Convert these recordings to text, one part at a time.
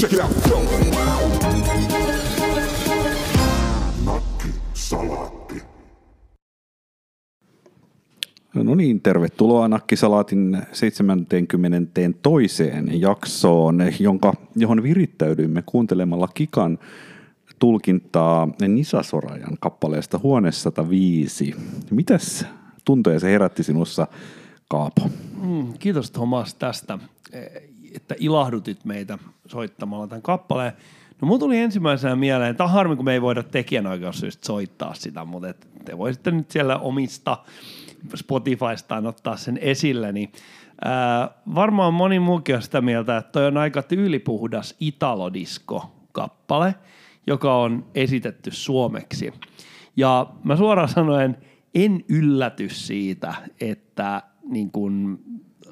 Check it out. No niin, tervetuloa Nakkisalaatin 70. toiseen jaksoon, jonka, johon virittäydyimme kuuntelemalla Kikan tulkintaa Nisa Sorajan kappaleesta Huone 105. Mitäs tunteja se herätti sinussa, Kaapo? Mm, kiitos Thomas tästä, että ilahdutit meitä soittamalla tämän kappaleen. No mun tuli ensimmäisenä mieleen, tämä on harmi, kun me ei voida tekijänoikeussyistä soittaa sitä, mutta et te voisitte nyt siellä omista Spotifystaan ottaa sen esille, niin ää, varmaan moni muukin on sitä mieltä, että toi on aika tyylipuhdas Italodisko-kappale, joka on esitetty suomeksi. Ja mä suoraan sanoen en ylläty siitä, että niin kun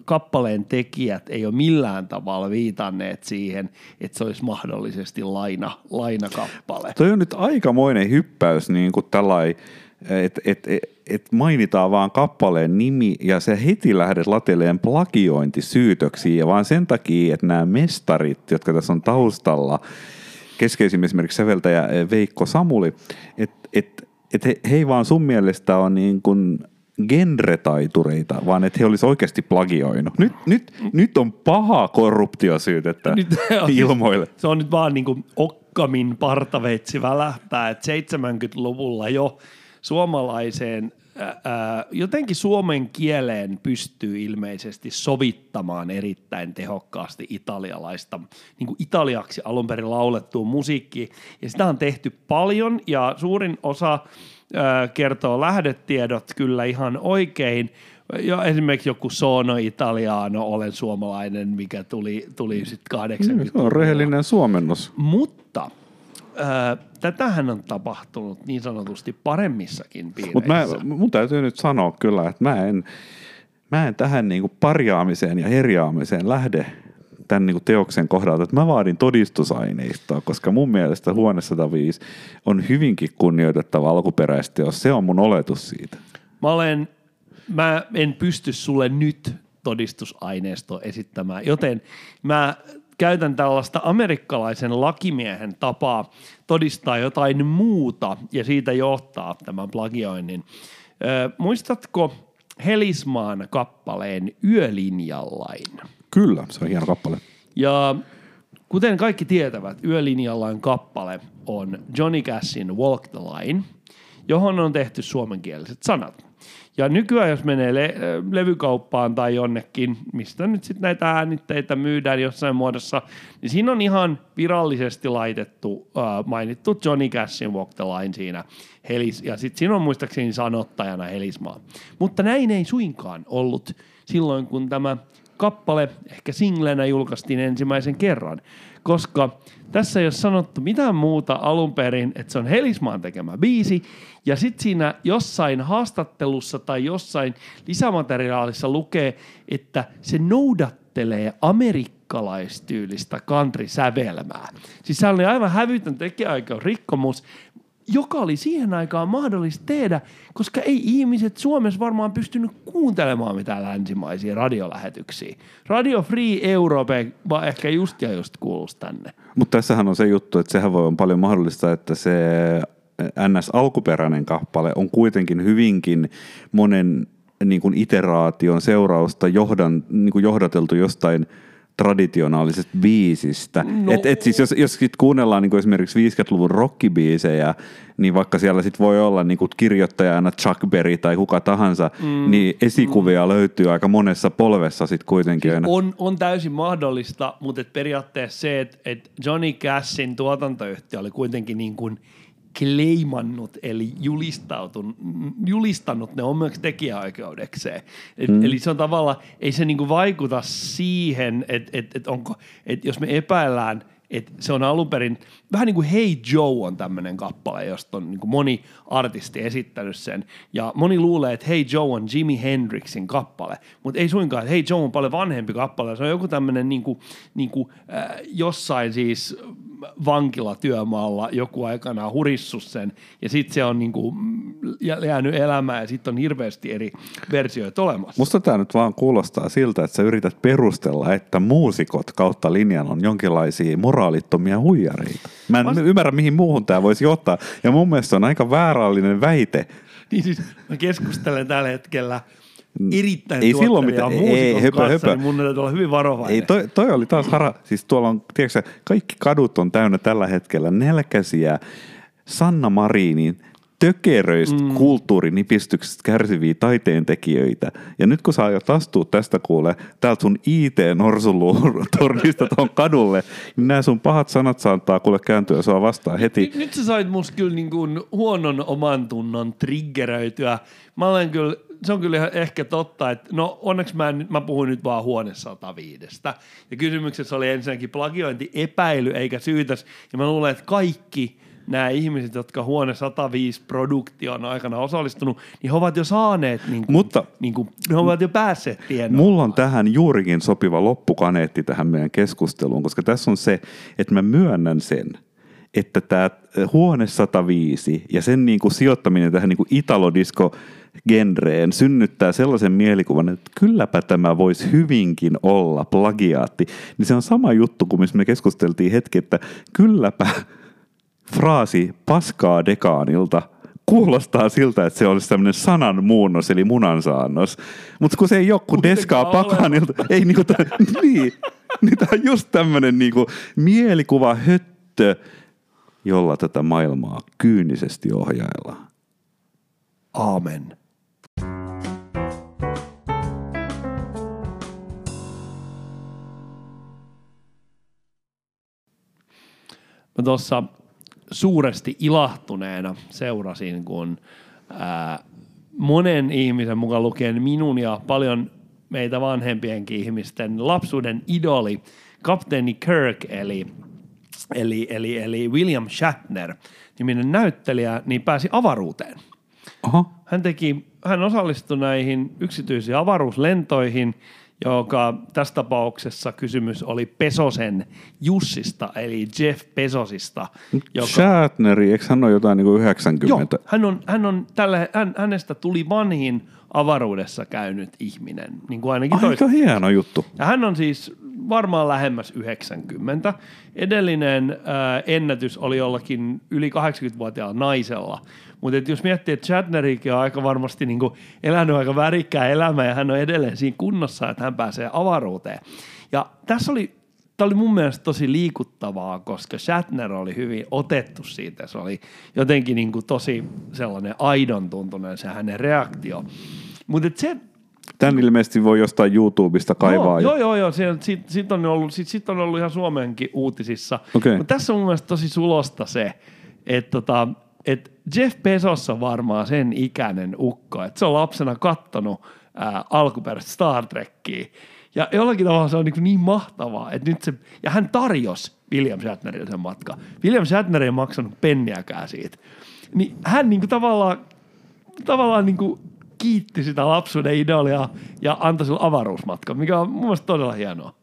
kappaleen tekijät ei ole millään tavalla viitanneet siihen, että se olisi mahdollisesti laina, lainakappale. Toi on nyt aikamoinen hyppäys, niin kuin että et, et, et mainitaan vaan kappaleen nimi ja se heti lähdet lateleen ja vaan sen takia, että nämä mestarit, jotka tässä on taustalla, keskeisin esimerkiksi säveltäjä Veikko Samuli, että et, et he, he ei vaan sun mielestä on niin kuin genretaitureita, vaan että he olisi oikeasti plagioinut. Nyt, nyt, nyt on paha korruptiosyytettä Nyt- ilmoille. Se on nyt vaan niin kuin Okkamin partaveitsi välähtää, että 70-luvulla jo suomalaiseen ää, jotenkin suomen kieleen pystyy ilmeisesti sovittamaan erittäin tehokkaasti italialaista, niin kuin italiaksi alun perin laulettua musiikkia. Ja sitä on tehty paljon ja suurin osa kertoo lähdetiedot kyllä ihan oikein. Jo esimerkiksi joku Sono Italiano, olen suomalainen, mikä tuli, tuli sitten 80 Se on rehellinen suomennos. mutta ää, tätähän on tapahtunut niin sanotusti paremmissakin Mutta piireissä. mun täytyy nyt sanoa kyllä, että mä en, mä en tähän niinku parjaamiseen ja herjaamiseen lähde tämän niinku teoksen kohdalta, että mä vaadin todistusaineistoa, koska mun mielestä Huone 105 on hyvinkin kunnioitettava alkuperäisteos. Se on mun oletus siitä. Mä, olen, mä en pysty sulle nyt todistusaineistoa esittämään, joten mä käytän tällaista amerikkalaisen lakimiehen tapaa todistaa jotain muuta ja siitä johtaa tämän plagioinnin. Ö, muistatko Helismaan kappaleen Yölinjallain? Kyllä, se on hieno kappale. Ja kuten kaikki tietävät, Yölinjallain kappale on Johnny Cashin Walk the Line, johon on tehty suomenkieliset sanat. Ja nykyään, jos menee le- levykauppaan tai jonnekin, mistä nyt sitten näitä äänitteitä myydään jossain muodossa, niin siinä on ihan virallisesti laitettu, äh, mainittu Johnny Cashin Walk the Line siinä. Helis, ja sitten siinä on muistaakseni sanottajana Helismaa. Mutta näin ei suinkaan ollut silloin, kun tämä kappale ehkä singlenä julkaistiin ensimmäisen kerran, koska tässä ei ole sanottu mitään muuta alun perin, että se on Helismaan tekemä biisi, ja sitten siinä jossain haastattelussa tai jossain lisämateriaalissa lukee, että se noudattelee amerikkalaistyylistä country-sävelmää. Siis se oli aivan hävytön tekijäoikeusrikkomus, joka oli siihen aikaan mahdollista tehdä, koska ei ihmiset Suomessa varmaan pystynyt kuuntelemaan mitään länsimaisia radiolähetyksiä. Radio Free Europe vaan ehkä just ja just kuuluisi tänne. Mutta tässähän on se juttu, että sehän voi on paljon mahdollista, että se NS-alkuperäinen kappale on kuitenkin hyvinkin monen niin kuin iteraation seurausta johdan, niin kuin johdateltu jostain traditionaalisesta biisistä. No. Et, et siis jos, jos sit kuunnellaan niin kuin esimerkiksi 50-luvun rockibiisejä, niin vaikka siellä sit voi olla niin kuin kirjoittajana Chuck Berry tai kuka tahansa, mm. niin esikuvia mm. löytyy aika monessa polvessa sit kuitenkin aina. On, on täysin mahdollista, mutta et periaatteessa se, että et Johnny Cashin tuotantoyhtiö oli kuitenkin niin kuin kleimannut, eli julistanut ne omaksi tekijäoikeudekseen. Et, mm. Eli se on tavallaan, ei se niinku vaikuta siihen, että et, et onko, et jos me epäillään, että se on alun perin, vähän niin kuin Hey Joe on tämmöinen kappale, josta on niin kuin moni artisti esittänyt sen. Ja moni luulee, että Hey Joe on Jimi Hendrixin kappale, mutta ei suinkaan, että Hey Joe on paljon vanhempi kappale. Se on joku tämmöinen niin kuin, niin kuin, äh, jossain siis vankilatyömaalla joku aikana hurissu sen, ja sitten se on niin kuin jäänyt elämään, ja sitten on hirveästi eri versioita olemassa. Musta tämä nyt vaan kuulostaa siltä, että sä yrität perustella, että muusikot kautta linjan on jonkinlaisia moraalittomia huijareita. Mä en Vast- ymmärrä, mihin muuhun tämä voisi johtaa, ja mun mielestä se on aika väärällinen väite, Niin siis mä keskustelen tällä hetkellä erittäin Ei silloin mitään- ei, höpö, kanssa, höpö. niin mun täytyy olla hyvin varovainen. Ei, toi, toi oli taas hara. Siis tuolla on, tiedätkö, kaikki kadut on täynnä tällä hetkellä nälkäisiä Sanna Marinin tökeröistä mm. kulttuurinipistyksestä kärsiviä taiteentekijöitä. Ja nyt kun sä aiot astua tästä kuule, täältä sun IT-norsulutornista tuon kadulle, niin nämä sun pahat sanat saattaa kuule kääntyä sua vastaan heti. Nyt, nyt sä sait musta kyllä niin kuin huonon oman tunnon triggeröityä. Mä olen kyllä, se on kyllä ehkä totta, että no onneksi mä, en, mä puhun nyt vaan huone 105. Ja kysymyksessä oli ensinnäkin plagiointi epäily eikä syytös. Ja mä luulen, että kaikki nämä ihmiset, jotka huone 105 produktion aikana osallistunut, niin he ovat jo saaneet, niin kuin, Mutta- niin kuin, ne ovat jo päässeet tienoon. Mulla on tähän juurikin sopiva loppukaneetti tähän meidän keskusteluun, koska tässä on se, että mä myönnän sen, että tämä huone 105 ja sen niin kuin sijoittaminen tähän niin kuin italodisko genreen synnyttää sellaisen mielikuvan, että kylläpä tämä voisi hyvinkin olla plagiaatti. Niin se on sama juttu kuin missä me keskusteltiin hetki, että kylläpä fraasi paskaa dekaanilta kuulostaa siltä, että se olisi tämmöinen sanan muunnos, eli munansaannos. Mutta kun se ei ole kuin deskaa pakanilta, ei niinku, t- niin, niin tämä on just tämmöinen niinku mielikuva höttö, jolla tätä maailmaa kyynisesti ohjaillaan. Aamen. Mä tuossa suuresti ilahtuneena seurasin, kun ää, monen ihmisen mukaan lukien minun ja paljon meitä vanhempienkin ihmisten lapsuuden idoli, kapteeni Kirk, eli, eli, eli, eli William Shatner, niminen näyttelijä, niin pääsi avaruuteen. Oho, Hän, teki, hän osallistui näihin yksityisiin avaruuslentoihin, joka tässä tapauksessa kysymys oli Pesosen Jussista, eli Jeff Pesosista. Joka, Shatneri, eikö hän ole jotain niinku joo, 90? hän on, hän on tällä, hän, hänestä tuli vanhin avaruudessa käynyt ihminen, niin kuin ainakin Aika hieno juttu. ja hän on siis varmaan lähemmäs 90. Edellinen ää, ennätys oli jollakin yli 80-vuotiaalla naisella. Mutta jos miettii, että Shatnerikin on aika varmasti niinku elänyt aika värikkää elämää ja hän on edelleen siinä kunnossa, että hän pääsee avaruuteen. Ja tässä oli, tämä oli mun mielestä tosi liikuttavaa, koska Shatner oli hyvin otettu siitä. Se oli jotenkin niinku tosi sellainen aidon tuntunen se hänen reaktio. Mutta se Tän ilmeisesti voi jostain YouTubesta kaivaa. Joo, ja- joo, joo, joo. Siitä, on ollut, siitä, siitä on ollut ihan Suomenkin uutisissa. Okei. Mutta tässä on mun mielestä tosi sulosta se, että tota, et Jeff Bezos on varmaan sen ikäinen ukko, että se on lapsena kattonut ää, alkuperäistä Star Trekkiä. Ja jollakin tavalla se on niin, niin mahtavaa, että nyt se, ja hän tarjosi William Shatnerille sen matka. William Shatner ei maksanut penniäkään siitä. Niin hän niin kuin tavallaan tavallaan niin kuin kiitti sitä lapsuuden idolia ja antoi sille avaruusmatkan, mikä on mun mielestä todella hienoa.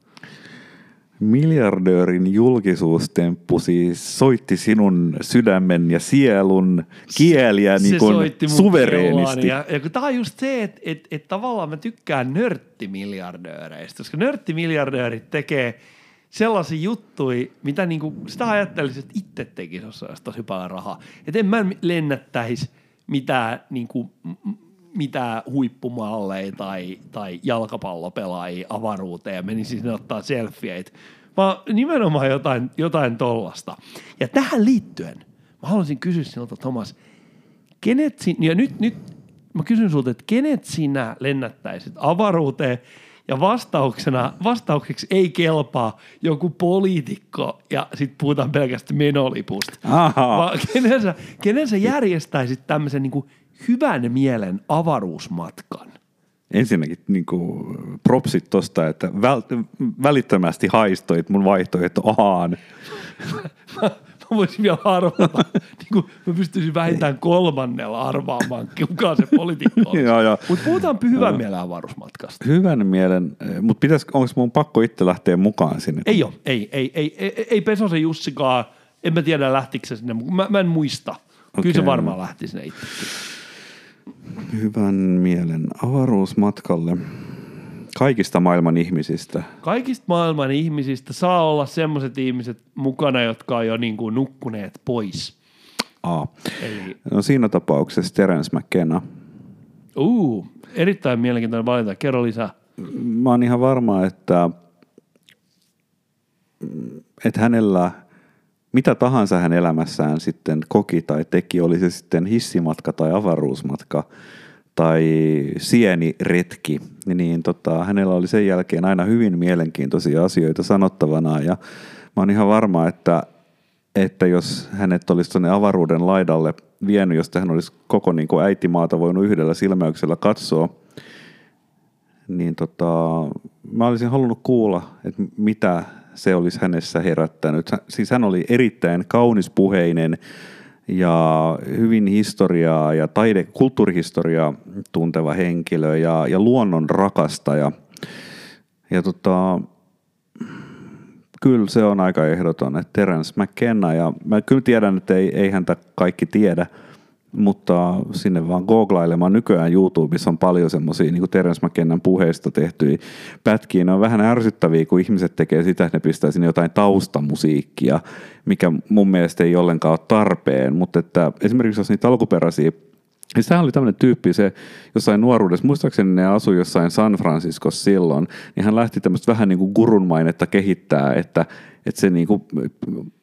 Miljardöörin julkisuustemppu siis soitti sinun sydämen ja sielun kieliä niin kuin suvereenisti. Ja, ja kun tää on just se, että et, et tavallaan mä tykkään nörttimiljardööreistä, koska nörttimiljardöörit tekee sellaisia juttuja, mitä niinku, sitä ajattelisi, että itse tekisi, jos olisi tosi paljon rahaa. Että en mä lennättäisi mitään, niinku, mitään huippumalleja tai, tai jalkapallopelaajia avaruuteen ja menisi sinne ottaa selfieitä, vaan nimenomaan jotain, jotain tollasta. Ja tähän liittyen mä haluaisin kysyä sinulta, Thomas, kenet sin, ja nyt, nyt mä kysyn sulta, että kenet sinä lennättäisit avaruuteen ja vastauksena, vastaukseksi ei kelpaa joku poliitikko ja sitten puhutaan pelkästään menolipusta. Vaan kenen sä, kenen sä järjestäisit tämmöisen niin hyvän mielen avaruusmatkan? Ensinnäkin niin kuin, propsit tosta, että väl, välittömästi haistoit mun vaihtoehto Aan. Mä mä voisin vielä arvata. niin kuin mä pystyisin vähintään kolmannella arvaamaan, kuka se poliitikko on. Mutta puhutaan hyvän mielen avaruusmatkasta. Hyvän mielen, mutta pitäis, onko mun pakko itse lähteä mukaan sinne? Ei ole, ei, ei, ei, ei, ei Pesosen Jussikaan, en mä tiedä lähtikö se sinne, mä, mä en muista. Kyllä se varmaan lähti sinne itsekin. Hyvän mielen avaruusmatkalle kaikista maailman ihmisistä. Kaikista maailman ihmisistä saa olla semmoiset ihmiset mukana, jotka on jo niin kuin nukkuneet pois. A. Eli, No siinä tapauksessa Terence McKenna. uu, erittäin mielenkiintoinen valinta. Kerro lisää. Mä oon ihan varma, että, että hänellä, mitä tahansa hän elämässään sitten koki tai teki, oli se sitten hissimatka tai avaruusmatka tai sieniretki, niin tota, hänellä oli sen jälkeen aina hyvin mielenkiintoisia asioita sanottavana. Ja mä oon ihan varma, että, että jos hänet olisi tuonne avaruuden laidalle vienyt, josta hän olisi koko niin kuin äitimaata voinut yhdellä silmäyksellä katsoa, niin tota, mä olisin halunnut kuulla, että mitä se olisi hänessä herättänyt. Siis hän oli erittäin kaunispuheinen ja hyvin historiaa ja taide, kulttuurihistoriaa tunteva henkilö ja, ja luonnon rakastaja. Ja tota, kyllä se on aika ehdoton, että Terence McKenna, ja mä kyllä tiedän, että ei, ei häntä kaikki tiedä, mutta sinne vaan googlailemaan. Nykyään YouTubessa on paljon semmoisia niin Terence McKennan puheista tehtyjä pätkiä. Ne on vähän ärsyttäviä, kun ihmiset tekee sitä, että ne pistää sinne jotain taustamusiikkia, mikä mun mielestä ei ollenkaan ole tarpeen. Mutta että esimerkiksi jos niitä alkuperäisiä ja sehän oli tämmöinen tyyppi, se jossain nuoruudessa, muistaakseni ne asui jossain San Franciscossa silloin, niin hän lähti tämmöistä vähän niin kuin gurun mainetta kehittää, että, että se niin kuin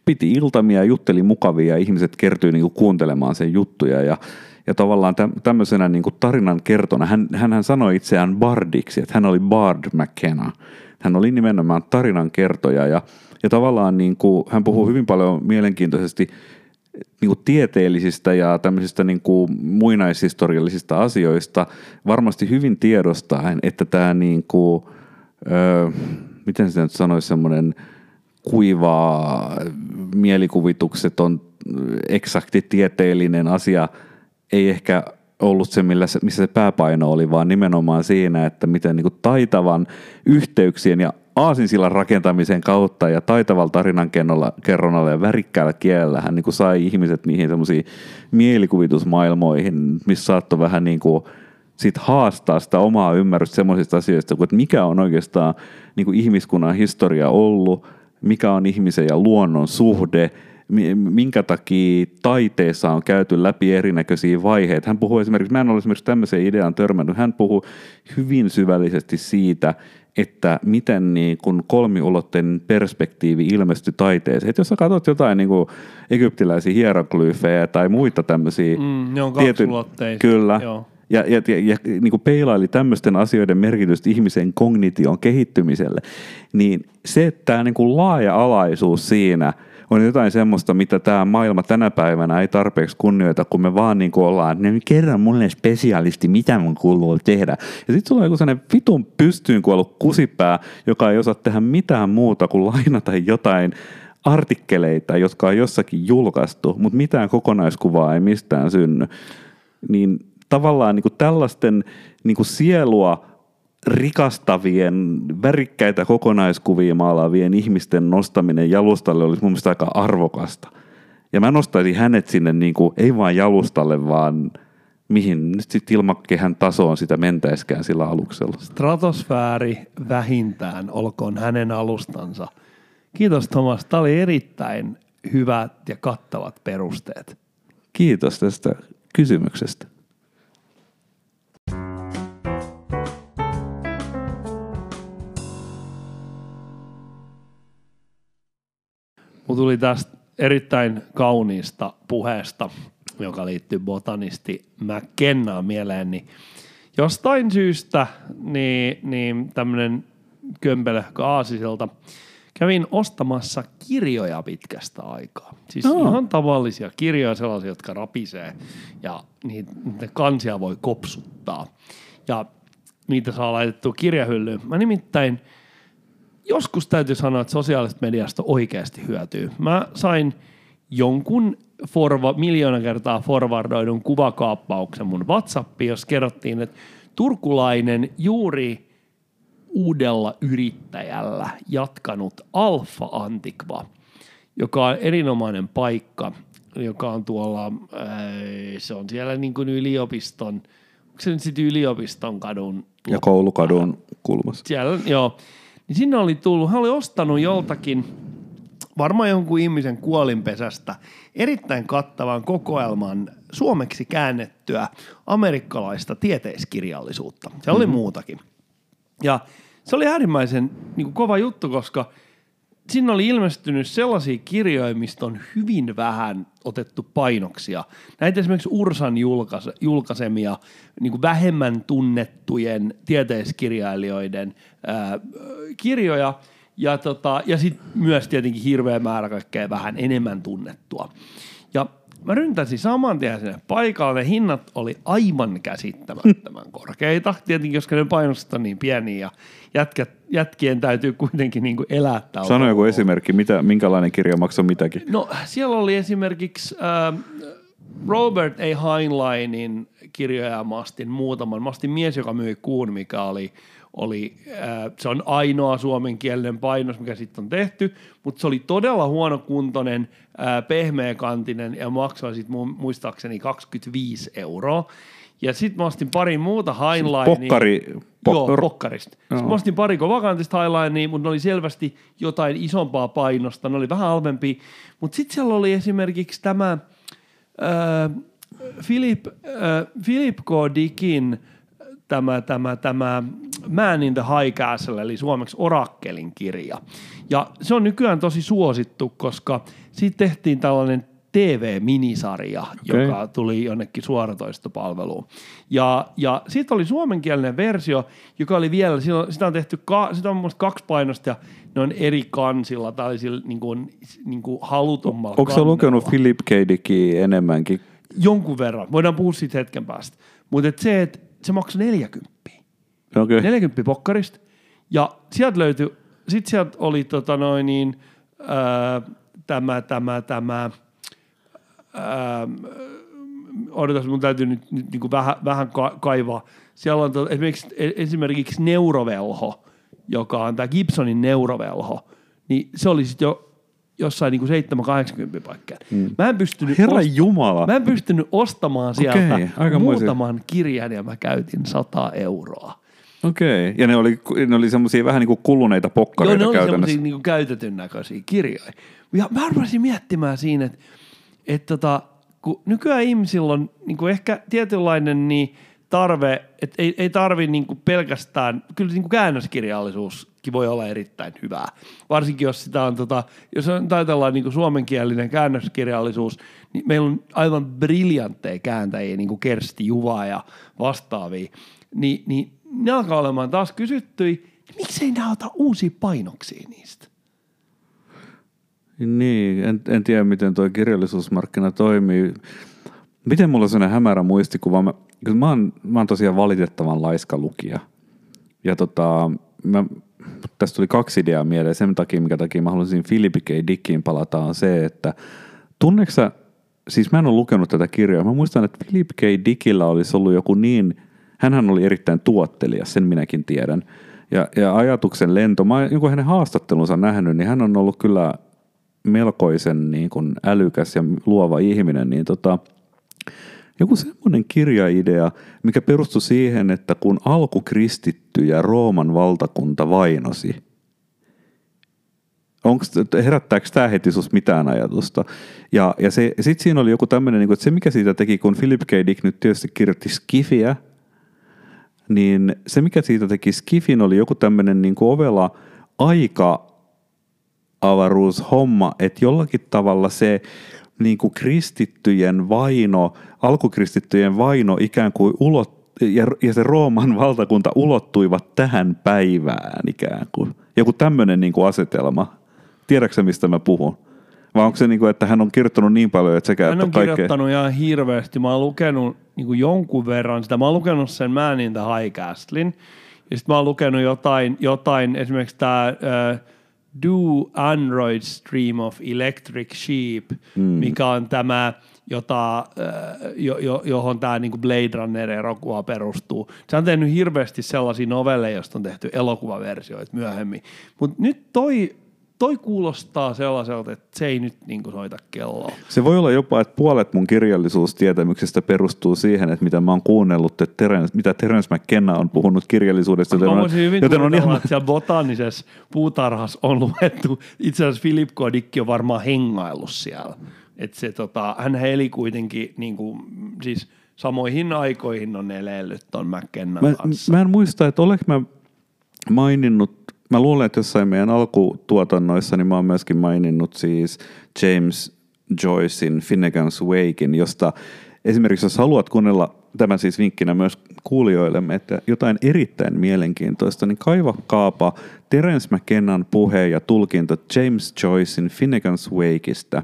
piti iltamia ja jutteli mukavia ja ihmiset kertyi niin kuin kuuntelemaan sen juttuja ja, ja tavallaan täm- tämmöisenä niin kuin tarinan kertona, hän, hän sanoi itseään bardiksi, että hän oli Bard McKenna. Hän oli nimenomaan tarinan kertoja ja, ja tavallaan niin kuin, hän puhuu hyvin paljon mielenkiintoisesti niin kuin tieteellisistä ja tämmöisistä niin kuin muinaishistoriallisista asioista varmasti hyvin tiedostaen, että tämä niin kuin, öö, miten se nyt sanoisi, semmoinen kuiva mielikuvitukseton, eksakti tieteellinen asia ei ehkä ollut se, millä se, missä se pääpaino oli, vaan nimenomaan siinä, että miten niin kuin taitavan yhteyksien ja aasinsillan rakentamisen kautta ja taitavalla tarinan kerronnalla ja värikkäällä kielellä hän niin kuin sai ihmiset niihin semmoisiin mielikuvitusmaailmoihin, missä saattoi vähän niin kuin sit haastaa sitä omaa ymmärrystä semmoisista asioista, kuin että mikä on oikeastaan niin kuin ihmiskunnan historia ollut, mikä on ihmisen ja luonnon suhde, mi- minkä takia taiteessa on käyty läpi erinäköisiä vaiheita. Hän puhuu esimerkiksi, mä en ole esimerkiksi tämmöiseen ideaan törmännyt, hän puhuu hyvin syvällisesti siitä, että miten niin kun kolmiulotteinen perspektiivi ilmestyi taiteeseen. Et jos sä katsot jotain niin kuin egyptiläisiä hieroglyfejä tai muita tämmöisiä... Mm, ne on tietyn-. Kyllä. Joo. Ja, ja, ja, ja niin kuin peilaili tämmöisten asioiden merkitystä ihmisen kognition kehittymiselle, niin se, että tämä niin kuin laaja-alaisuus siinä on jotain semmoista, mitä tämä maailma tänä päivänä ei tarpeeksi kunnioita, kun me vaan niin kuin ollaan, "No, kerran mulle spesialisti, mitä mun kuuluu tehdä. Ja sitten sulla on joku sellainen vitun pystyyn kuollut kusipää, joka ei osaa tehdä mitään muuta kuin lainata jotain artikkeleita, jotka on jossakin julkaistu, mutta mitään kokonaiskuvaa ei mistään synny. Niin tavallaan niin kuin tällaisten niin kuin sielua rikastavien, värikkäitä kokonaiskuvia maalaavien ihmisten nostaminen jalustalle olisi mun mielestä aika arvokasta. Ja mä nostaisin hänet sinne niin kuin, ei vain jalustalle, vaan mihin nyt sitten ilmakehän tasoon sitä mentäiskään sillä aluksella. Stratosfääri vähintään, olkoon hänen alustansa. Kiitos Thomas, tämä oli erittäin hyvät ja kattavat perusteet. Kiitos tästä kysymyksestä. Mulla tuli tästä erittäin kauniista puheesta, joka liittyy botanisti McKennaan mieleen, niin jostain syystä niin, niin tämmöinen kömpelö aasiselta kävin ostamassa kirjoja pitkästä aikaa. Siis Aa. ihan tavallisia kirjoja, sellaisia, jotka rapisee ja niitä, niitä kansia voi kopsuttaa. Ja niitä saa laitettua kirjahyllyyn. Mä nimittäin joskus täytyy sanoa, että sosiaalisesta mediasta oikeasti hyötyy. Mä sain jonkun forva, miljoona kertaa forwardoidun kuvakaappauksen mun WhatsAppiin, jos kerrottiin, että turkulainen juuri uudella yrittäjällä jatkanut Alfa Antikva, joka on erinomainen paikka, joka on tuolla, ää, se on siellä niin kuin yliopiston, onko se nyt sitten yliopiston kadun Ja koulukadun kulmassa. siellä, joo. Niin sinne oli tullut, hän oli ostanut joltakin, varmaan jonkun ihmisen kuolinpesästä, erittäin kattavan kokoelman suomeksi käännettyä amerikkalaista tieteiskirjallisuutta. Se oli mm-hmm. muutakin. Ja se oli äärimmäisen niin kuin kova juttu, koska sinne oli ilmestynyt sellaisia kirjoja, mistä on hyvin vähän otettu painoksia. Näitä esimerkiksi Ursan julkaise, julkaisemia niin vähemmän tunnettujen tieteiskirjailijoiden ää, kirjoja, ja, tota, ja sitten myös tietenkin hirveä määrä kaikkea vähän enemmän tunnettua. Ja mä ryntäsin saman tien sinne paikalle. Ne hinnat oli aivan käsittämättömän korkeita. Tietenkin, koska ne painokset on niin pieniä ja jätkät, jätkien täytyy kuitenkin niin kuin elättää. Sano joku esimerkki, mitä, minkälainen kirja maksoi mitäkin. No siellä oli esimerkiksi äh, Robert A. Heinleinin kirjoja mä astin muutaman. Mä astin Mies, joka myi kuun, mikä oli, oli äh, se on ainoa suomenkielinen painos, mikä sitten on tehty, mutta se oli todella huonokuntoinen, äh, pehmeäkantinen ja maksoi sitten muistaakseni 25 euroa. Ja sitten mä astin pari muuta Heinleinia. Pokkari. Joo, Pok- pokkarista. Sitten mä ostin pari kovakantista highlinea, mutta ne oli selvästi jotain isompaa painosta, ne oli vähän halvempi. Mutta sitten siellä oli esimerkiksi tämä äh, Philip, äh, Philip K. Dickin tämä, tämä, tämä Man in the High Castle, eli suomeksi Orakkelin kirja. Ja se on nykyään tosi suosittu, koska siitä tehtiin tällainen TV-minisarja, okay. joka tuli jonnekin suoratoistopalveluun. Ja, ja siitä oli suomenkielinen versio, joka oli vielä, sitä on tehty, sitä on muista kaksi painosta ja ne on eri kansilla, tai niin kuin, niin kuin halutommalla Onko se lukenut Philip K. Dickia enemmänkin? Jonkun verran, voidaan puhua siitä hetken päästä. Mutta et se, että se maksoi 40. Okay. 40 pokkarista. Ja sieltä löytyi, sitten sieltä oli tota noin niin, ää, tämä, tämä, tämä, ää, odotas, mun täytyy nyt, nyt niin kuin vähän, vähän ka- kaivaa. Siellä on to, esimerkiksi, esimerkiksi neurovelho, joka on tämä Gibsonin neurovelho, niin se oli sitten jo jossain niin 7-80 paikkaa. Mm. Mä en pystynyt Herra ost- Jumala. Mä en pystynyt ostamaan sieltä Okei, aikamoisia. muutaman kirjan ja mä käytin 100 euroa. Okei. Okay. Ja ne oli, ne oli semmoisia vähän niin kuin kuluneita Joo, pokkareita ne oli semmoisia niin käytetyn näköisiä kirjoja. Ja mä rupesin miettimään siinä, että, että tota, kun nykyään ihmisillä on niin kuin ehkä tietynlainen niin tarve, että ei, ei tarvi niin kuin pelkästään, kyllä niin kuin käännöskirjallisuuskin voi olla erittäin hyvää. Varsinkin jos sitä on, tota, jos on, ajatellaan niin kuin suomenkielinen käännöskirjallisuus, niin meillä on aivan briljantteja kääntäjiä, niin kuin Kersti Juva ja vastaavia. Ni, niin ne alkaa olemaan taas kysyttyi, niin miksei nämä ota uusia painoksia niistä? Niin, en, en tiedä miten tuo kirjallisuusmarkkina toimii. Miten mulla on sellainen hämärä muistikuva? Mä, mä, oon, mä oon tosiaan valitettavan laiska lukija. Ja tota, mä, tästä tuli kaksi ideaa mieleen. Sen takia, mikä takia mä haluaisin Philip K. Dickiin palata, on se, että tunneksä, siis mä en ole lukenut tätä kirjaa. Mä muistan, että Philip K. Dickillä olisi ollut joku niin, hänhän oli erittäin tuottelija, sen minäkin tiedän. Ja, ja ajatuksen lento, mä oon jonkun hänen haastattelunsa nähnyt, niin hän on ollut kyllä melkoisen niin kuin älykäs ja luova ihminen, niin tota, joku semmoinen kirjaidea, mikä perustui siihen, että kun alkukristittyjä Rooman valtakunta vainosi, onko, herättääkö tämä heti sus mitään ajatusta? Ja, ja sitten siinä oli joku tämmöinen, niin että se mikä siitä teki, kun Philip K. Dick nyt tietysti kirjoitti Skifiä, niin se mikä siitä teki Skifin oli joku tämmöinen niin ovela aika avaruushomma, että jollakin tavalla se niin kuin kristittyjen vaino, alkukristittyjen vaino ikään kuin ulot, ja, ja se Rooman valtakunta ulottuivat tähän päivään ikään kuin. Joku tämmöinen niin kuin asetelma. Tiedätkö mistä mä puhun? Vai onko se niin kuin, että hän on kirjoittanut niin paljon, että sekä Hän on kaikkea... kirjoittanut ihan hirveästi. Mä oon lukenut niin kuin jonkun verran sitä. Mä oon lukenut sen Man in the High Castlein. Ja sitten mä oon lukenut jotain, jotain esimerkiksi tämä Do Androids Dream of Electric Sheep, mm. mikä on tämä, jota, jo, jo, johon tämä niin Blade Runner-elokuva perustuu. Se on tehnyt hirveästi sellaisia novelleja, joista on tehty elokuvaversioita myöhemmin. Mutta nyt toi toi kuulostaa sellaiselta, että se ei nyt niin kuin soita kelloa. Se voi olla jopa, että puolet mun kirjallisuustietämyksestä perustuu siihen, että mitä mä oon kuunnellut, että Terence, mitä Terence McKenna on puhunut kirjallisuudesta. Joten mä voisin on, hyvin joten on ihan... että siellä botaanisessa puutarhassa on luettu. Itse asiassa Philip K. Dick on varmaan hengaillut siellä. Että se, tota, hän eli kuitenkin niin kuin, siis samoihin aikoihin on elellyt ton McKennan mä, kanssa. Mä en muista, että olenko mä maininnut Mä luulen, että jossain meidän alkutuotannoissa niin mä oon myöskin maininnut siis James Joycein Finnegan's Wakein, josta esimerkiksi jos haluat kuunnella tämä siis vinkkinä myös kuulijoillemme, että jotain erittäin mielenkiintoista, niin kaivakaapa Terence McKennan puhe ja tulkinta James Joycein Finnegan's Wakeista,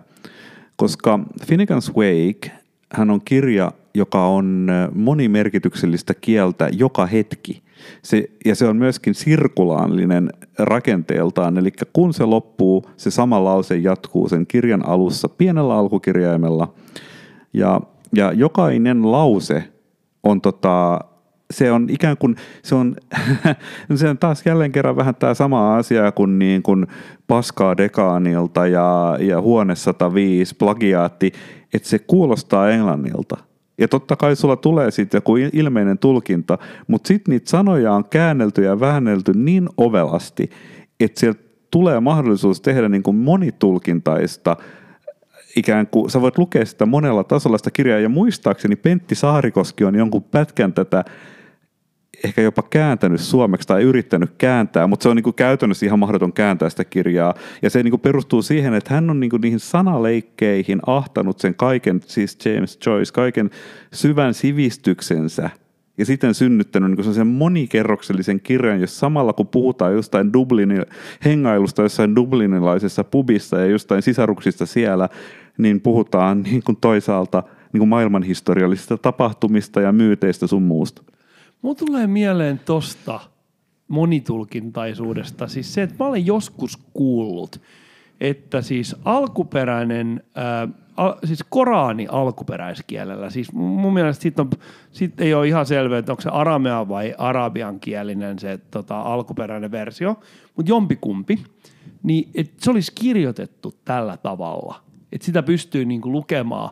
koska Finnegan's Wake, hän on kirja, joka on monimerkityksellistä kieltä joka hetki – se, ja se on myöskin sirkulaanillinen rakenteeltaan, eli kun se loppuu, se sama lause jatkuu sen kirjan alussa pienellä alkukirjaimella. Ja, ja jokainen lause on tota, se on ikään kuin, se on, se on taas jälleen kerran vähän tämä sama asia kuin, niin kuin paskaa dekaanilta ja, ja huone 105 plagiaatti, että se kuulostaa englannilta. Ja totta kai sulla tulee sitten joku ilmeinen tulkinta, mutta sitten niitä sanoja on käännelty ja väännelty niin ovelasti, että sieltä tulee mahdollisuus tehdä niin kuin monitulkintaista ikään kuin, sä voit lukea sitä monella tasolla sitä kirjaa, ja muistaakseni Pentti Saarikoski on jonkun pätkän tätä ehkä jopa kääntänyt suomeksi tai yrittänyt kääntää, mutta se on niin käytännössä ihan mahdoton kääntää sitä kirjaa. Ja se niin perustuu siihen, että hän on niin niihin sanaleikkeihin ahtanut sen kaiken, siis James Joyce, kaiken syvän sivistyksensä ja sitten synnyttänyt niin sen monikerroksellisen kirjan, jos samalla kun puhutaan jostain Dublinin, hengailusta jossain dublinilaisessa pubissa ja jostain sisaruksista siellä, niin puhutaan niin kuin toisaalta niin kuin maailmanhistoriallisista tapahtumista ja myyteistä sun muusta. Mulla tulee mieleen tosta monitulkintaisuudesta siis se, että mä olen joskus kuullut, että siis alkuperäinen, äh, al, siis Korani alkuperäiskielellä, siis mun mielestä siitä, on, siitä ei ole ihan selvää, että onko se aramea vai arabian kielinen se tota, alkuperäinen versio, mutta jompikumpi, niin että se olisi kirjoitettu tällä tavalla, että sitä pystyy niinku lukemaan,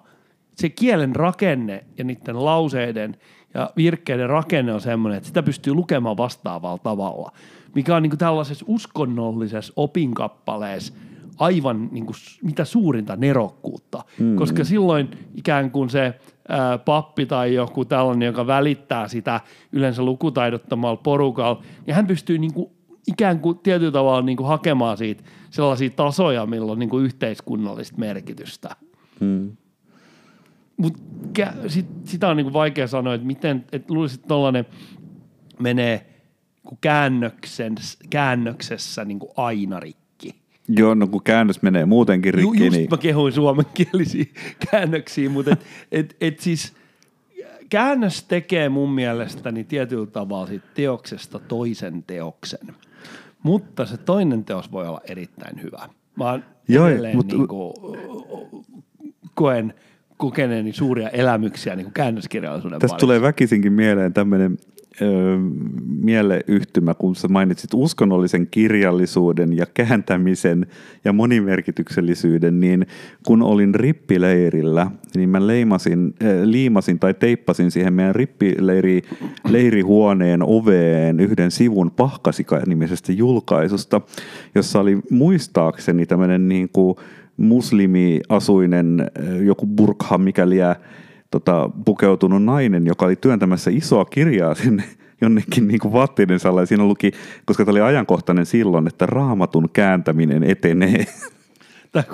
se kielen rakenne ja niiden lauseiden – ja virkkeiden rakenne on semmoinen, että sitä pystyy lukemaan vastaavalla tavalla, mikä on niin kuin tällaisessa uskonnollisessa opinkappaleessa aivan niin kuin mitä suurinta nerokkuutta, mm-hmm. koska silloin ikään kuin se ää, pappi tai joku tällainen, joka välittää sitä yleensä lukutaidottomalla porukalla, niin hän pystyy niin kuin ikään kuin tietyllä tavalla niin kuin hakemaan siitä sellaisia tasoja, millä on niin kuin yhteiskunnallista merkitystä. Mm. Mutta sit, sitä on niinku vaikea sanoa, että miten, että luulisin, että tollainen menee käännöksen, käännöksessä niinku aina rikki. Joo, no kun käännös menee muutenkin rikki. Ju, just niin... mä kehuin suomenkielisiä käännöksiä, mutta et, et, et siis käännös tekee mun mielestäni tietyllä tavalla siitä teoksesta toisen teoksen. Mutta se toinen teos voi olla erittäin hyvä. Mä oon Joo, mutta... niin kuin, koen – kokeneeni suuria elämyksiä niin kuin käännöskirjallisuuden Tästä tulee väkisinkin mieleen tämmöinen mieleyhtymä, kun sä mainitsit uskonnollisen kirjallisuuden ja kääntämisen ja monimerkityksellisyyden, niin kun olin rippileirillä, niin mä leimasin, äh, liimasin tai teippasin siihen meidän rippileiri leirihuoneen oveen yhden sivun Pahkasika-nimisestä julkaisusta, jossa oli muistaakseni tämmöinen niin kuin muslimiasuinen eh, joku burkha, mikäli tota, pukeutunut nainen, joka oli työntämässä isoa kirjaa sinne jonnekin niin kuin vaatteiden alla. Ja siinä luki, koska tämä oli ajankohtainen silloin, että raamatun kääntäminen etenee. Tämä,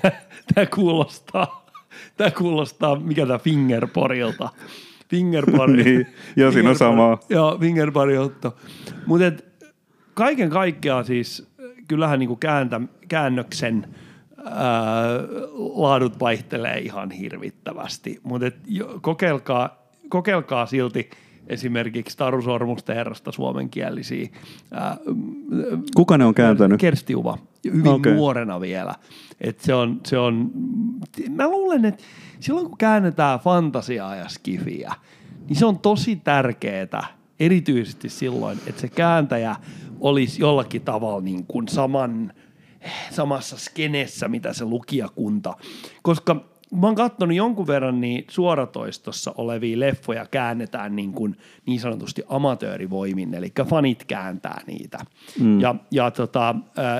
tämä, tämä kuulostaa, tämä kuulostaa, mikä tämä Fingerporilta. Fingerpari. niin, joo, siinä on samaa. Joo, Fingerpari Mutta kaiken kaikkiaan siis, kyllähän niin kuin kääntä, käännöksen – laadut vaihtelee ihan hirvittävästi, mutta kokeilkaa, kokeilkaa silti esimerkiksi Taru Sormusten herrasta suomenkielisiä. Ää, Kuka ne on kääntänyt? Kersti Uva, hyvin okay. nuorena vielä. Et se on, se on, mä luulen, että silloin kun käännetään fantasiaa ja skifiä, niin se on tosi tärkeää, erityisesti silloin, että se kääntäjä olisi jollakin tavalla niin kuin saman, samassa skenessä, mitä se lukijakunta. Koska mä oon katsonut jonkun verran niin suoratoistossa olevia leffoja käännetään niin, kuin niin sanotusti amatöörivoimin, eli fanit kääntää niitä. Mm. Ja, ja, tota,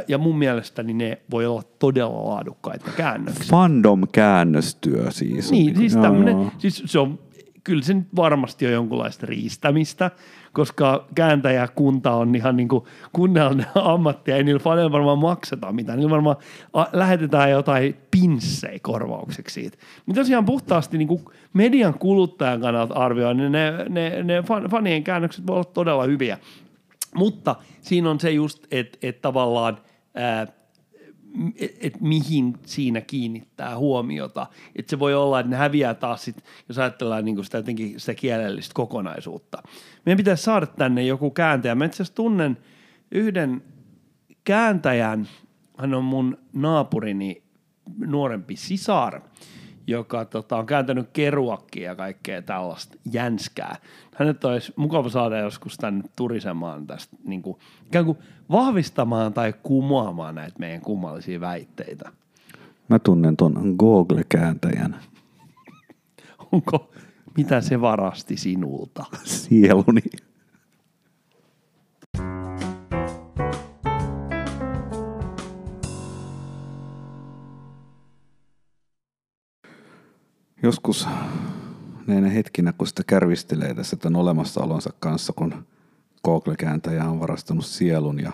ja mun mielestäni ne voi olla todella laadukkaita käännöksiä. Fandom-käännöstyö siis. Niin, siis tämmönen, siis se on, kyllä se nyt varmasti on jonkunlaista riistämistä, koska kääntäjäkunta on ihan niin kuin kunniallinen ammatti, ei niillä faneilla varmaan makseta mitään. Niillä varmaan lähetetään jotain pinssejä korvaukseksi siitä. Mutta tosiaan puhtaasti niin kuin median kuluttajan kannalta arvioin, niin ne, ne, ne fan, fanien käännökset voi olla todella hyviä. Mutta siinä on se just, että et tavallaan ää, et, et mihin siinä kiinnittää huomiota. Et se voi olla, että ne häviää taas sit, jos ajatellaan niinku sitä, jotenkin sitä kielellistä kokonaisuutta. Meidän pitäisi saada tänne joku kääntäjä. Mä itse tunnen yhden kääntäjän, hän on mun naapurini nuorempi sisar, joka tota, on kääntänyt keruakkia ja kaikkea tällaista jänskää. Hänet olisi mukava saada joskus tänne turisemaan tästä, niin kuin, ikään kuin vahvistamaan tai kumoamaan näitä meidän kummallisia väitteitä. Mä tunnen ton Google-kääntäjän Onko, mitä se varasti sinulta? sieluni. Joskus näinä hetkinä, kun sitä kärvistelee tässä tämän olemassaolonsa kanssa, kun Google-kääntäjä on varastanut sielun ja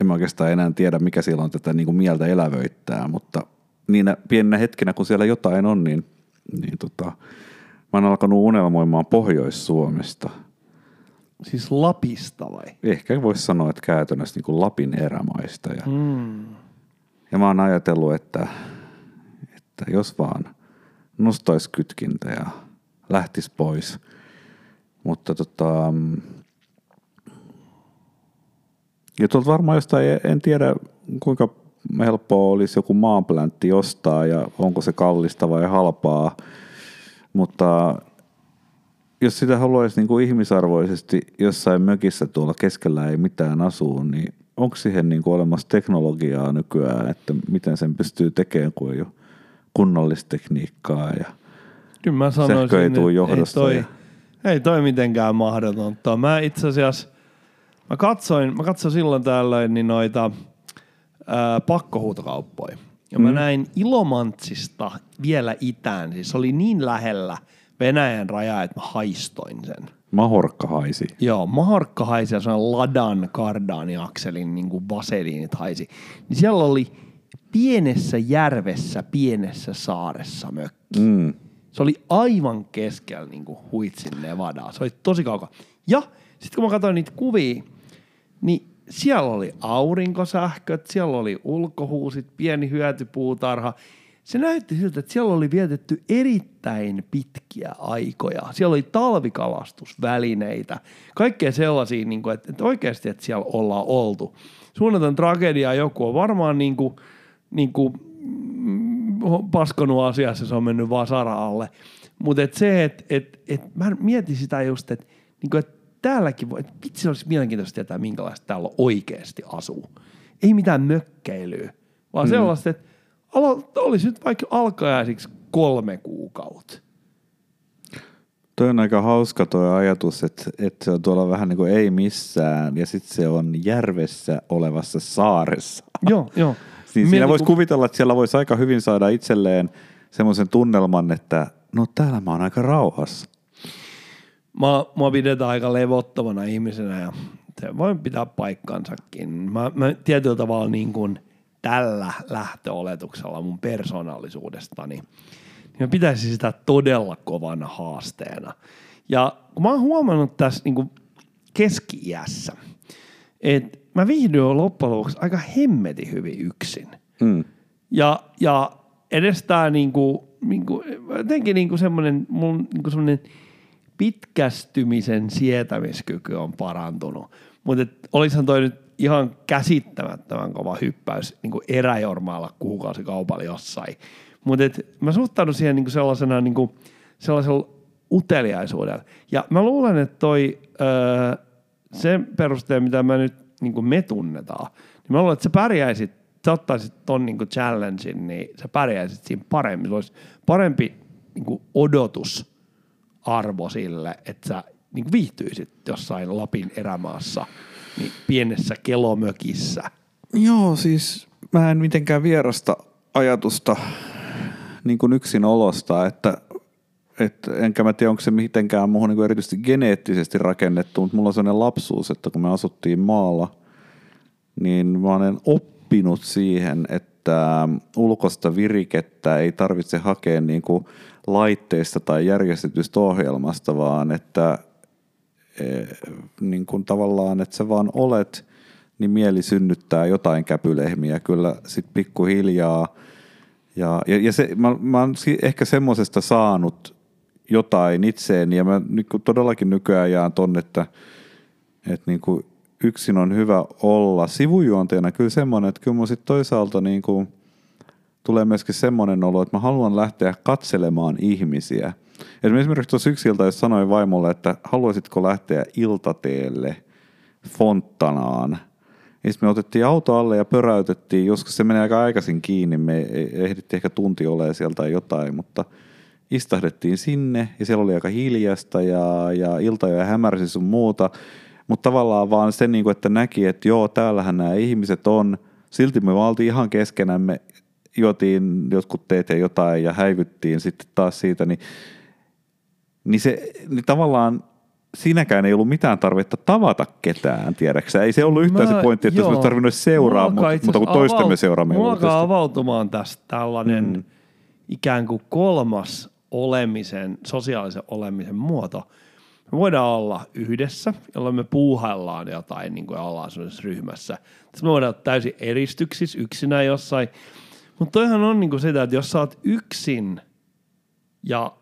en mä oikeastaan enää tiedä, mikä siellä on tätä niin kuin mieltä elävöittää, mutta niinä pieninä hetkinä, kun siellä jotain on, niin, niin tota, mä oon alkanut unelmoimaan Pohjois-Suomesta. Siis Lapista vai? Ehkä voisi sanoa, että käytännössä niin kuin Lapin erämaista. Ja, Mm. ja mä oon ajatellut, että, että jos vaan nostaisi kytkintä ja lähtisi pois. Mutta tota, mm, ja tuolta varmaan jostain, en tiedä kuinka helppoa olisi joku maanpläntti ostaa ja onko se kallista vai halpaa, mutta jos sitä haluaisi niin kuin ihmisarvoisesti jossain mökissä tuolla keskellä ei mitään asuu, niin onko siihen niin kuin olemassa teknologiaa nykyään, että miten sen pystyy tekemään, kun ei ole kunnollista tekniikkaa ja Kyllä mä sanoisin, Sähkö ei tuu että johdosta Ei toi, ja- ei toi mitenkään mahdotonta. Mä itse asiassa, mä katsoin, mä katsoin silloin tällöin niin noita ää, pakkohuutokauppoja. Ja mä Mm. näin Ilomantsista vielä itään, siis se oli niin lähellä Venäjän rajaa, että mä haistoin sen. mahorkka haisi. Joo, Maharkka haisi ja sellainen Ladan kardaaniakselin niin kuin vaseliinit haisi. Niin siellä oli pienessä järvessä, pienessä saaressa mökki. Mm. Se oli aivan keskellä niin kuin huitsin Nevadaa. Se oli tosi kaukaa. Ja sitten kun mä katsoin niitä kuvia, niin siellä oli aurinkosähköt, siellä oli ulkohuusit, pieni hyötypuutarha. Se näytti siltä, että siellä oli vietetty erittäin pitkiä aikoja. Siellä oli talvikalastusvälineitä, kaikkea sellaisia, niin kuin, että, että oikeasti, että siellä ollaan oltu. Suunnaton tragedia joku on varmaan niin kuin, niin kuin, mm, paskonut asiassa, se on mennyt vaan Sara alle. Mutta et se, että et, et, mä mietin sitä just, että niinku, et täälläkin voi, että vitsi olisi mielenkiintoista tietää, minkälaista täällä oikeasti asuu. Ei mitään mökkeilyä, vaan mm. sellaista, että olisi nyt vaikka alkajaisiksi kolme kuukautta. Toi on aika hauska tuo ajatus, että, että se on tuolla vähän niin kuin ei missään ja sitten se on järvessä olevassa saaressa. joo, joo. Niin siinä voisi kuvitella, että siellä voisi aika hyvin saada itselleen semmoisen tunnelman, että no täällä mä oon aika rauhassa. Mä, mua pidetään aika levottomana ihmisenä ja se voi pitää paikkansakin. Mä, mä tietyllä tavalla niin kuin tällä lähtöoletuksella mun persoonallisuudestani, niin mä pitäisin sitä todella kovana haasteena. Ja kun mä oon huomannut tässä niin keski-iässä, että mä viihdyin loppujen lopuksi aika hemmetin hyvin yksin. Mm. Ja, ja edes tää niinku, niinku, jotenkin niinku semmoinen, mun niinku semmoinen pitkästymisen sietämiskyky on parantunut. Mutta olisihan toi nyt ihan käsittämättömän kova hyppäys niin kuin eräjormaalla kuukausikaupalla jossain. Mutta mä suhtaudun siihen niin kuin sellaisena niin kuin, sellaisella uteliaisuudella. Ja mä luulen, että toi öö, sen perusteen, mitä mä nyt niin kuin me tunnetaan, niin mä luulen, että sä pärjäisit, sä ottaisit ton niin kuin challengein, niin sä pärjäisit siinä paremmin. Se olisi parempi niin kuin odotusarvo sille, että sä niin kuin viihtyisit jossain Lapin erämaassa niin pienessä kelomökissä. Joo, siis mä en mitenkään vierasta ajatusta niin kuin yksin olosta, että et, enkä mä tiedä, onko se mitenkään muuhun niin erityisesti geneettisesti rakennettu, mutta mulla on sellainen lapsuus, että kun me asuttiin maalla, niin mä olen oppinut siihen, että ulkosta virikettä ei tarvitse hakea niin kuin laitteista tai järjestetystä ohjelmasta, vaan että e, niin kuin tavallaan, että sä vaan olet, niin mieli synnyttää jotain käpylehmiä kyllä sitten pikkuhiljaa. Ja, ja, ja se, mä, mä oon ehkä semmoisesta saanut jotain itseeni ja mä niin kuin todellakin nykyään jään tonne, että, että niin kuin yksin on hyvä olla. Sivujuonteena kyllä semmoinen, että kyllä mun sit toisaalta niin kuin tulee myöskin semmoinen olo, että mä haluan lähteä katselemaan ihmisiä. Et esimerkiksi tuossa yksi ilta, jos sanoin vaimolle, että haluaisitko lähteä iltateelle Fonttanaan, niin me otettiin auto alle ja pöräytettiin, joskus se menee aika aikaisin kiinni, me ehdittiin ehkä tunti olemaan sieltä tai jotain, mutta istahdettiin sinne ja siellä oli aika hiljasta ja, ja ilta jo hämärsi sun muuta. Mutta tavallaan vaan se, niin kuin, että näki, että joo, täällähän nämä ihmiset on. Silti me vaan ihan keskenämme, juotiin jotkut teet ja jotain ja häivyttiin sitten taas siitä, niin, niin se niin tavallaan siinäkään ei ollut mitään tarvetta tavata ketään, tiedäksä. Ei se ollut yhtään Mä, se pointti, että joo, olisi tarvinnut seuraa, mutta, mutta kun toistemme avaut, seuraamme Mulla alkaa avautumaan tästä tällainen mm. ikään kuin kolmas olemisen, sosiaalisen olemisen muoto. Me voidaan olla yhdessä, jolloin me puuhaillaan jotain niin kuin ollaan ryhmässä. Sitten me voidaan olla täysin eristyksissä yksinään jossain. Mutta toihan on niin kuin sitä, että jos sä oot yksin ja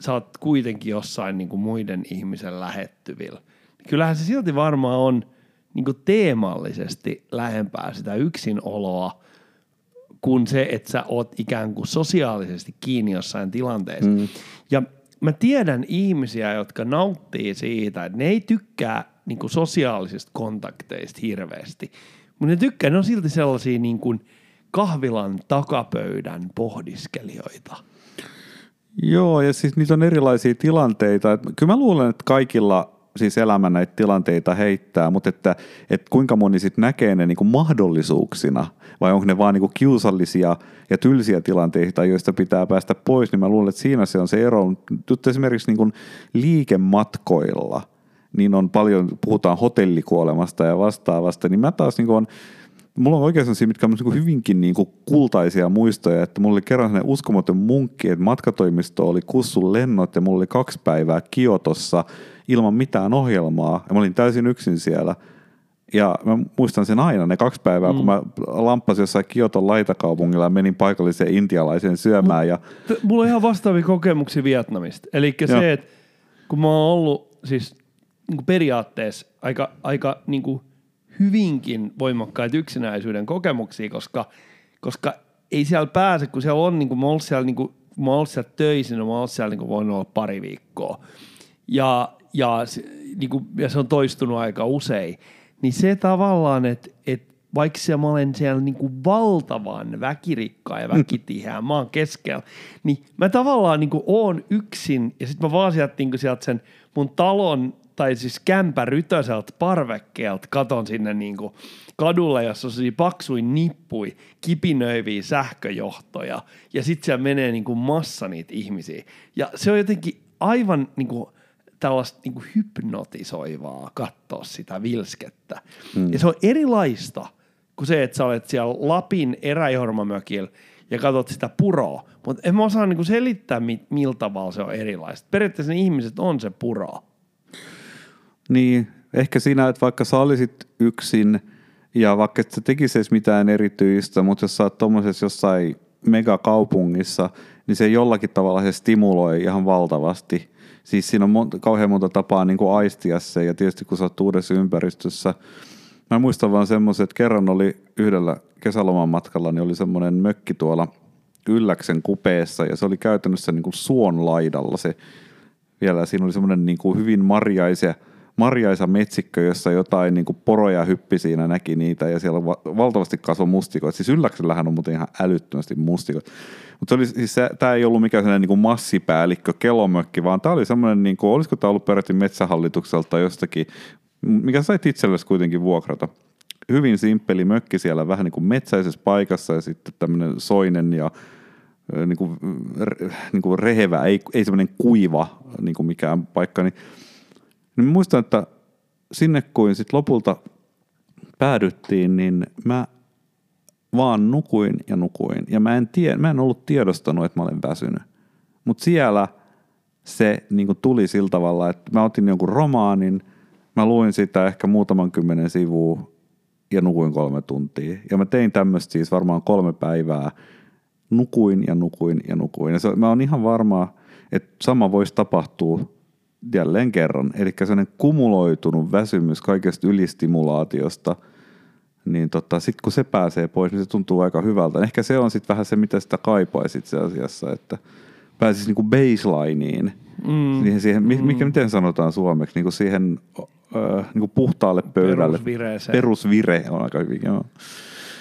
sä oot kuitenkin jossain niin kuin muiden ihmisen lähettyvillä, niin kyllähän se silti varmaan on niin kuin teemallisesti lähempää sitä yksinoloa kuin se, että sä oot ikään kuin sosiaalisesti kiinni jossain tilanteessa. Mm. Ja mä tiedän ihmisiä, jotka nauttii siitä, että ne ei tykkää niin kuin sosiaalisista kontakteista hirveästi, mutta ne tykkää, ne on silti sellaisia niin kuin kahvilan takapöydän pohdiskelijoita. Joo, ja siis niitä on erilaisia tilanteita. Kyllä mä luulen, että kaikilla siis elämä näitä tilanteita heittää, mutta että, että kuinka moni sitten näkee ne niinku mahdollisuuksina, vai onko ne vaan niinku kiusallisia ja tylsiä tilanteita, joista pitää päästä pois, niin mä luulen, että siinä se on se ero. Nyt esimerkiksi niinku liikematkoilla, niin on paljon, puhutaan hotellikuolemasta ja vastaavasta, niin mä taas niinku on mulla on oikein sellaisia, mitkä on niin hyvinkin niin kuin kultaisia muistoja, että mulla oli kerran sellainen uskomaton munkki, että matkatoimisto oli kussun lennot ja mulla oli kaksi päivää Kiotossa ilman mitään ohjelmaa ja mä olin täysin yksin siellä. Ja mä muistan sen aina, ne kaksi päivää, mm. kun mä lamppasin jossain Kioton laitakaupungilla ja menin paikalliseen intialaiseen syömään. Mut, ja... T- mulla on ihan vastaavia kokemuksia Vietnamista. Eli se, että kun mä oon ollut siis niin periaatteessa aika, aika niin kuin hyvinkin voimakkaita yksinäisyyden kokemuksia, koska, koska ei siellä pääse, kun siellä on, niin kuin mä oon siellä, niin kuin, mä oon siellä töissä, niin mä oon siellä niin kuin voinut olla pari viikkoa. Ja, ja, niin kuin, ja se on toistunut aika usein. Niin se tavallaan, että, että vaikka siellä mä olen siellä niin kuin valtavan väkirikkaan ja väkitiheän maan keskellä, niin mä tavallaan niin kuin oon yksin ja sitten mä vaan sieltä, niin kuin sieltä sen mun talon tai siis kämpä rytöseltä parvekkeelta katon sinne niin kuin kadulle, jossa on paksuin nippui, kipinöiviä sähköjohtoja ja sitten siellä menee niin kuin massa niitä ihmisiä. Ja se on jotenkin aivan niin kuin tällaista niin kuin hypnotisoivaa katsoa sitä vilskettä. Mm. Ja se on erilaista kuin se, että sä olet siellä Lapin eräjormamökillä ja katsot sitä puroa. Mutta en mä osaa niin kuin selittää, miltä tavalla se on erilaista. Periaatteessa ne ihmiset on se puro. Niin, ehkä siinä, että vaikka sä olisit yksin ja vaikka et sä tekisit mitään erityistä, mutta jos sä oot tuommoisessa jossain megakaupungissa, niin se jollakin tavalla se stimuloi ihan valtavasti Siis siinä on monta, kauhean monta tapaa niin kuin aistia se, ja tietysti kun sä oot uudessa ympäristössä. Mä muistan vaan semmoisen, että kerran oli yhdellä kesäloman matkalla, niin oli semmoinen mökki tuolla Ylläksen kupeessa, ja se oli käytännössä niin kuin suon laidalla se vielä. Siinä oli semmoinen niin kuin hyvin marjaisia, marjaisa metsikkö, jossa jotain niin kuin poroja hyppi siinä, näki niitä, ja siellä va- valtavasti kasvoi mustikoita. Siis Ylläksellähän on muuten ihan älyttömästi mustikoita. Mutta siis tämä ei ollut mikään sellainen niin massipäällikkö, kelomökki, vaan tämä oli semmoinen, niin kuin, olisiko tämä ollut peräti metsähallitukselta jostakin, mikä sait itsellesi kuitenkin vuokrata. Hyvin simppeli mökki siellä, vähän niin kuin metsäisessä paikassa ja sitten tämmöinen soinen ja niin kuin, niin kuin rehevä, ei, ei semmoinen kuiva niin kuin mikään paikka. Niin, niin muistan, että sinne kuin sitten lopulta päädyttiin, niin mä vaan nukuin ja nukuin. Ja mä en, tie, mä en ollut tiedostanut, että mä olen väsynyt. Mutta siellä se niin tuli sillä tavalla, että mä otin jonkun romaanin, mä luin sitä ehkä muutaman kymmenen sivua ja nukuin kolme tuntia. Ja mä tein tämmöistä siis varmaan kolme päivää. Nukuin ja nukuin ja nukuin. Ja se, mä oon ihan varma, että sama voisi tapahtua jälleen kerran. Eli sellainen kumuloitunut väsymys kaikesta ylistimulaatiosta – niin tota, sitten kun se pääsee pois, niin se tuntuu aika hyvältä. Ehkä se on sitten vähän se, mitä sitä kaipaisi itse asiassa, että pääsisi niinku baselineen, mm. siihen, siihen, mikä, mm. miten sanotaan suomeksi, niinku siihen äh, niinku puhtaalle pöydälle. Perusvireeseen. Perusvire on aika hyvin, joo.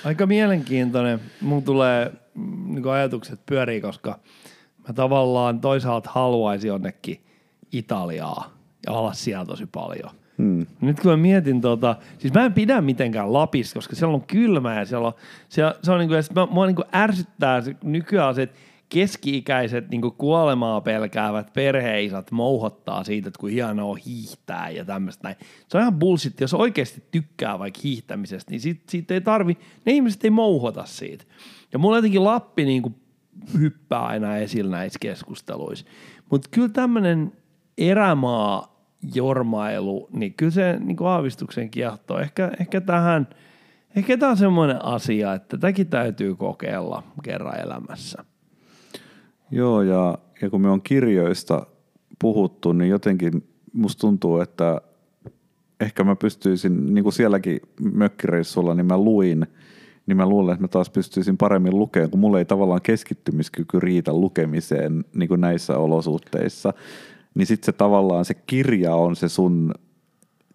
Aika mielenkiintoinen. Mun tulee niin ajatukset pyörii, koska mä tavallaan toisaalta haluaisin jonnekin Italiaa ja olla siellä tosi paljon. Hmm. Nyt kun mä mietin tota, siis mä en pidä mitenkään Lapista, koska siellä on kylmä ja siellä on, siellä, se on niinku, mä, mua niinku ärsyttää se, nykyään se, että keski-ikäiset niin kuolemaa pelkäävät perheisat mouhottaa siitä, että kun hienoa on hiihtää ja tämmöistä näin. Se on ihan bullshit. Jos oikeasti tykkää vaikka hiihtämisestä, niin siitä, siitä ei tarvi, ne ihmiset ei mouhota siitä. Ja mulla jotenkin Lappi niin kuin hyppää aina esillä näissä keskusteluissa. Mutta kyllä tämmöinen erämaa jormailu, niin kyllä se niin kuin aavistuksen kiehtoo. Ehkä, ehkä tähän, ehkä tämä on semmoinen asia, että tämäkin täytyy kokeilla kerran elämässä. Joo, ja, ja kun me on kirjoista puhuttu, niin jotenkin musta tuntuu, että ehkä mä pystyisin, niin kuin sielläkin mökkireissulla, niin mä luin, niin mä luulen, että mä taas pystyisin paremmin lukemaan, kun mulla ei tavallaan keskittymiskyky riitä lukemiseen niin kuin näissä olosuhteissa. Niin sitten se tavallaan se kirja on se sun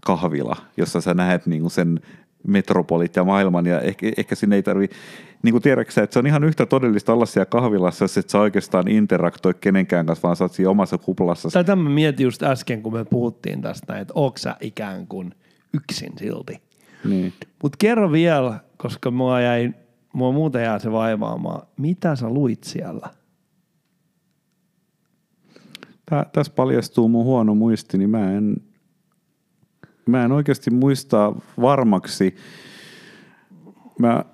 kahvila, jossa sä näet niin kuin sen metropolit ja maailman, ja ehkä, ehkä sinne ei tarvi, niin kuin tiedätkö että se on ihan yhtä todellista olla siellä kahvilassa, että sä oikeastaan interaktoi kenenkään kanssa, vaan sä oot siinä omassa kuplassa. Tai tämä mietin just äsken, kun me puhuttiin tästä, että onko sä ikään kuin yksin silti. Niin. Mutta kerro vielä, koska mua jäi, mua muuten jää se vaivaamaan, mitä sä luit siellä? Tää, tässä paljastuu mun huono muisti, niin mä en, mä en oikeasti muista varmaksi. Mä,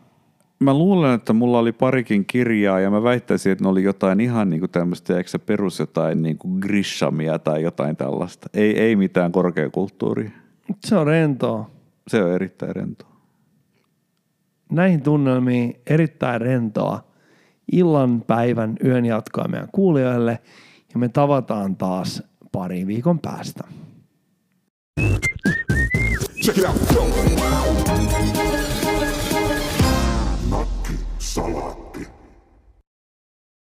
mä luulen, että mulla oli parikin kirjaa ja mä väittäisin, että ne oli jotain ihan niin kuin tämmöistä, eikö se perus jotain niin kuin grishamia tai jotain tällaista. Ei, ei mitään korkeakulttuuria. Se on rentoa. Se on erittäin rentoa. Näihin tunnelmiin erittäin rentoa illan, päivän, yön jatkoa meidän kuulijoille ja me tavataan taas parin viikon päästä. Check it out. Salat.